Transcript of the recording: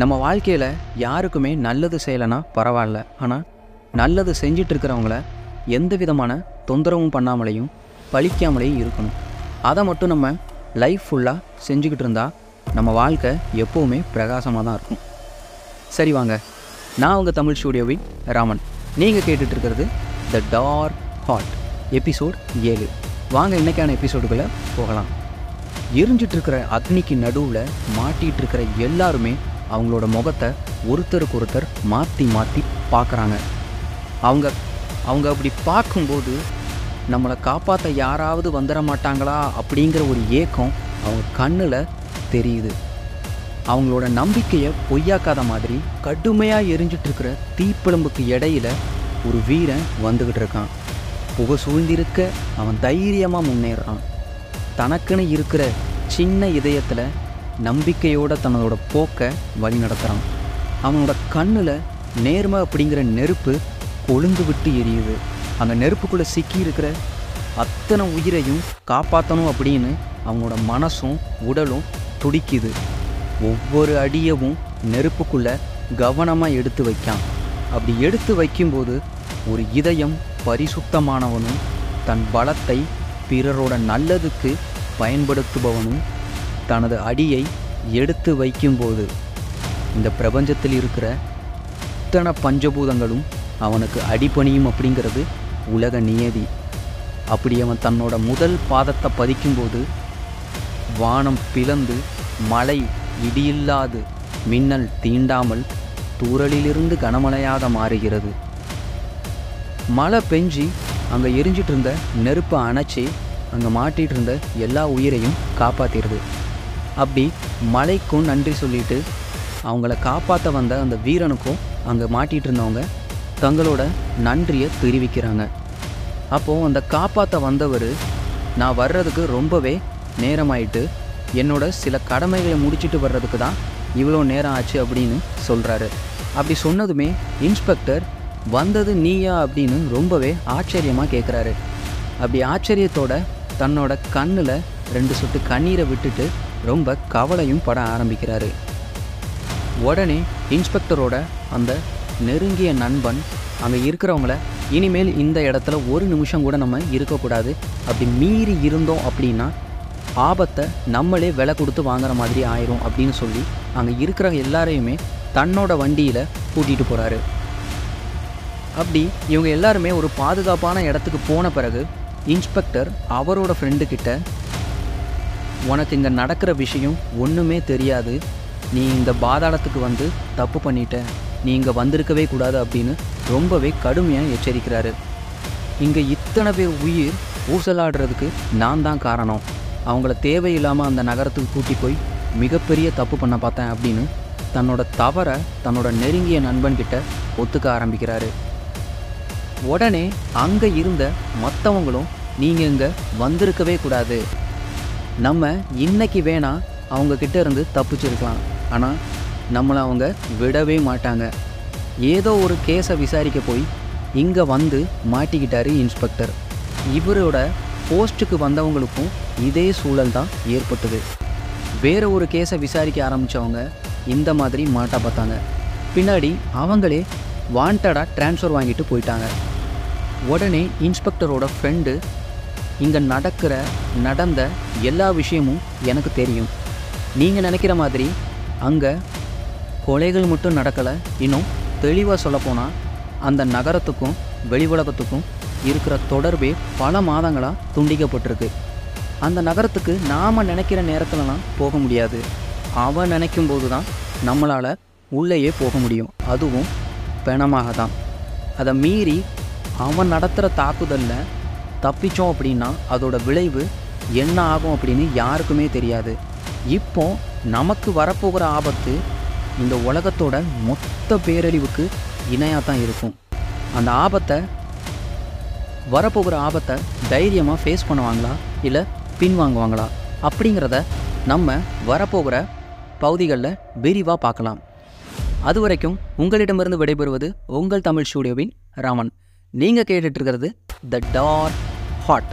நம்ம வாழ்க்கையில் யாருக்குமே நல்லது செய்யலைன்னா பரவாயில்ல. ஆனால் நல்லது செஞ்சிட்ருக்கிறவங்கள எந்த விதமான தொந்தரவும் பண்ணாமலையும் பழிக்காமலேயும் இருக்கணும். அதை மட்டும் நம்ம லைஃப் ஃபுல்லாக செஞ்சுக்கிட்டு இருந்தால் நம்ம வாழ்க்கை எப்போவுமே பிரகாசமாக தான் இருக்கும். சரி வாங்க நான் உங்கள் தமிழ் ஸ்டூடியோவின் ராமன். நீங்கள் கேட்டுட்ருக்கிறது த டார்க் ஹாட் எபிசோட் ஏழு. வாங்க இன்றைக்கான எபிசோடுக்குள்ளே போகலாம். எரிஞ்சிட்ருக்கிற அக்னிக்கு நடுவில் மாட்டிகிட்டு இருக்கிற எல்லாருமே அவங்களோட முகத்தை ஒருத்தருக்கு ஒருத்தர் மாற்றி மாற்றி பார்க்குறாங்க. அவங்க அவங்க அப்படி பார்க்கும்போது நம்மளை காப்பாற்ற யாராவது வந்துட மாட்டாங்களா அப்படிங்கிற ஒரு ஏக்கம் அவங்க கண்ணில் தெரியுது. அவங்களோட நம்பிக்கையை பொய்யாக்காத மாதிரி கடுமையாக எரிஞ்சிட்ருக்கிற தீப்பிழம்புக்கு இடையில ஒரு வீரன் வந்துக்கிட்டு இருக்கான் புகை சூழ்ந்திருக்க அவன் தைரியமாக முன்னேறான். தனக்குன்னு இருக்கிற சின்ன இதயத்தில் நம்பிக்கையோட தன்னோட போக்கை வழி நடத்துகிறான் அவனோட கண்ணில் நேர்மை அப்படிங்கிற நெருப்பு கொழுந்து விட்டு எரியுது. அந்த நெருப்புக்குள்ளே சிக்கி இருக்கிற அத்தனை உயிரையும் காப்பாற்றணும் அப்படின்னு அவனோட மனசும் உடலும் துடிக்குது. ஒவ்வொரு அடியவும் நெருப்புக்குள்ளே கவனமாக எடுத்து வைக்கான். அப்படி எடுத்து வைக்கும்போது ஒரு இதயம் பரிசுத்தமானவனும் தன் பலத்தை பிறரோட நல்லதுக்கு பயன்படுத்துபவனும் தனது அடியை எடுத்து வைக்கும்போது இந்த பிரபஞ்சத்தில் இருக்கிற இத்தனை பஞ்சபூதங்களும் அவனுக்கு அடிபணியும் அப்படிங்கிறது உலக நியதி. அப்படி அவன் தன்னோட முதல் பாதத்தை பதிக்கும்போது வானம் பிளந்து மழை இடியில்லாது மின்னல் தீண்டாமல் தூரலிலிருந்து கனமழையாக மாறுகிறது. மழை பெஞ்சி அங்கே எரிஞ்சிட்டு இருந்த நெருப்பை அணைச்சி அங்கே மாட்டிகிட்டு இருந்த எல்லா உயிரையும் காப்பாற்றிடுது அப்படி மலைக்கும் நன்றி சொல்லிட்டு அவங்கள காப்பாற்ற வந்த அந்த வீரனுக்கும் அங்கே மாட்டிகிட்டு இருந்தவங்க தங்களோட நன்றியை தெரிவிக்கிறாங்க. அப்போது அந்த காப்பாற்ற வந்தவர் நான் வர்றதுக்கு ரொம்பவே நேரமாயிட்டு என்னோட சில கடமைகளை முடிச்சிட்டு வர்றதுக்கு தான் இவ்வளோ நேரம் ஆச்சு அப்படின்னு சொல்கிறாரு அப்படி சொன்னதுமே இன்ஸ்பெக்டர் வந்தது நீயா? அப்படின்னு ரொம்பவே ஆச்சரியமாக கேட்குறாரு அப்படி ஆச்சரியத்தோட தன்னோட கண்ணில் ரெண்டு சொட்டு கண்ணீரை விட்டுட்டு ரொம்ப கவலையும் பட ஆரம்பிக்கிறாரு. உடனே இன்ஸ்பெக்டரோட அந்த நெருங்கிய நண்பன் அங்கே இருக்கிறவங்கள இனிமேல் இந்த இடத்துல ஒரு நிமிஷம் கூட நம்ம இருக்கக்கூடாது அப்படி மீறி இருந்தோம் அப்படின்னா ஆபத்தை நம்மளே விலை கொடுத்து வாங்குற மாதிரி ஆயிரும் அப்படின்னு சொல்லி அங்கே இருக்கிற எல்லாரையுமே தன்னோட வண்டியில் கூட்டிகிட்டு போகிறாரு அப்படி இவங்க எல்லாருமே ஒரு பாதுகாப்பான இடத்துக்கு போன பிறகு இன்ஸ்பெக்டர் அவரோட ஃப்ரெண்டுக்கிட்ட உனக்கு இங்கே நடக்கிற விஷயம் ஒன்றுமே தெரியாது. நீ இந்த பாதாளத்துக்கு வந்து தப்பு பண்ணிட்ட. நீ இங்கே வந்திருக்கவே கூடாது அப்படின்னு ரொம்பவே கடுமையாக எச்சரிக்கிறாரு. இங்கே இத்தனை பேர் உயிர் ஊசலாடுறதுக்கு நான் தான் காரணம். அவங்கள தேவையில்லாமல் அந்த நகரத்துக்கு கூட்டி போய் மிகப்பெரிய தப்பு பண்ண பார்த்தேன் அப்படின்னு தன்னோட தவறை தன்னோட நெருங்கிய நண்பன்கிட்ட ஒத்துக்க ஆரம்பிக்கிறாரு. உடனே அங்கே இருந்த மற்றவங்களும் நீங்கள் இங்கே வந்திருக்கவே கூடாது. நம்ம இன்னைக்கு வேணா அவங்கக்கிட்ட இருந்து தப்பிச்சிருக்கலாம். ஆனால் நம்மளை அவங்க விடவே மாட்டாங்க. ஏதோ ஒரு கேஸை விசாரிக்க போய் இங்கே வந்து மாட்டிக்கிட்டாரு இன்ஸ்பெக்டர். இவரோட போஸ்ட்டுக்கு வந்தவங்களுக்கும் இதே சூழல் தான் ஏற்பட்டது. வேறு ஒரு கேஸை விசாரிக்க ஆரம்பித்தவங்க இந்த மாதிரி மாட்டா பார்த்தாங்க. பின்னாடி அவங்களே வாண்டடாக ட்ரான்ஸ்ஃபர் வாங்கிட்டு போயிட்டாங்க. உடனே இன்ஸ்பெக்டரோட ஃப்ரெண்டு இங்கே நடக்கிற நடந்த எல்லா விஷயமும் எனக்கு தெரியும். நீங்கள் நினைக்கிற மாதிரி அங்கே கொலைகள் மட்டும் நடக்கலை. இன்னும் தெளிவாக சொல்லப்போனால் அந்த நகரத்துக்கும் வெளி உலகத்துக்கும் இருக்கிற தொடர்பே பல மாதங்களாக துண்டிக்கப்பட்டிருக்கு. அந்த நகரத்துக்கு நாம் நினைக்கிற நேரத்துலலாம் போக முடியாது. அவன் நினைக்கும் போது தான் நம்மளால் உள்ளேயே போக முடியும். அதுவும் பிணமாக தான் அதை மீறி அவன் நடத்துகிற தாக்குதலில் தப்பிச்சோம் அப்படின்னா அதோட விளைவு என்ன ஆகும் அப்படின்னு யாருக்குமே தெரியாது. இப்போ நமக்கு வரப்போகிற ஆபத்து இந்த உலகத்தோட மொத்த பேரழிவுக்கு இணையாக தான் இருக்கும். அந்த ஆபத்தை வரப்போகிற ஆபத்தை தைரியமாக ஃபேஸ் பண்ணுவாங்களா? இல்லை பின்வாங்குவாங்களா அப்படிங்கிறத நம்ம வரப்போகிற பகுதிகளில் விரிவாக பார்க்கலாம். அது வரைக்கும் உங்களிடமிருந்து விடைபெறுவது உங்கள் தமிழ் ஸ்டூடியோவின் ராமன். நீங்கள் கேட்டுட்ருக்கிறது த டாட் ஹாட்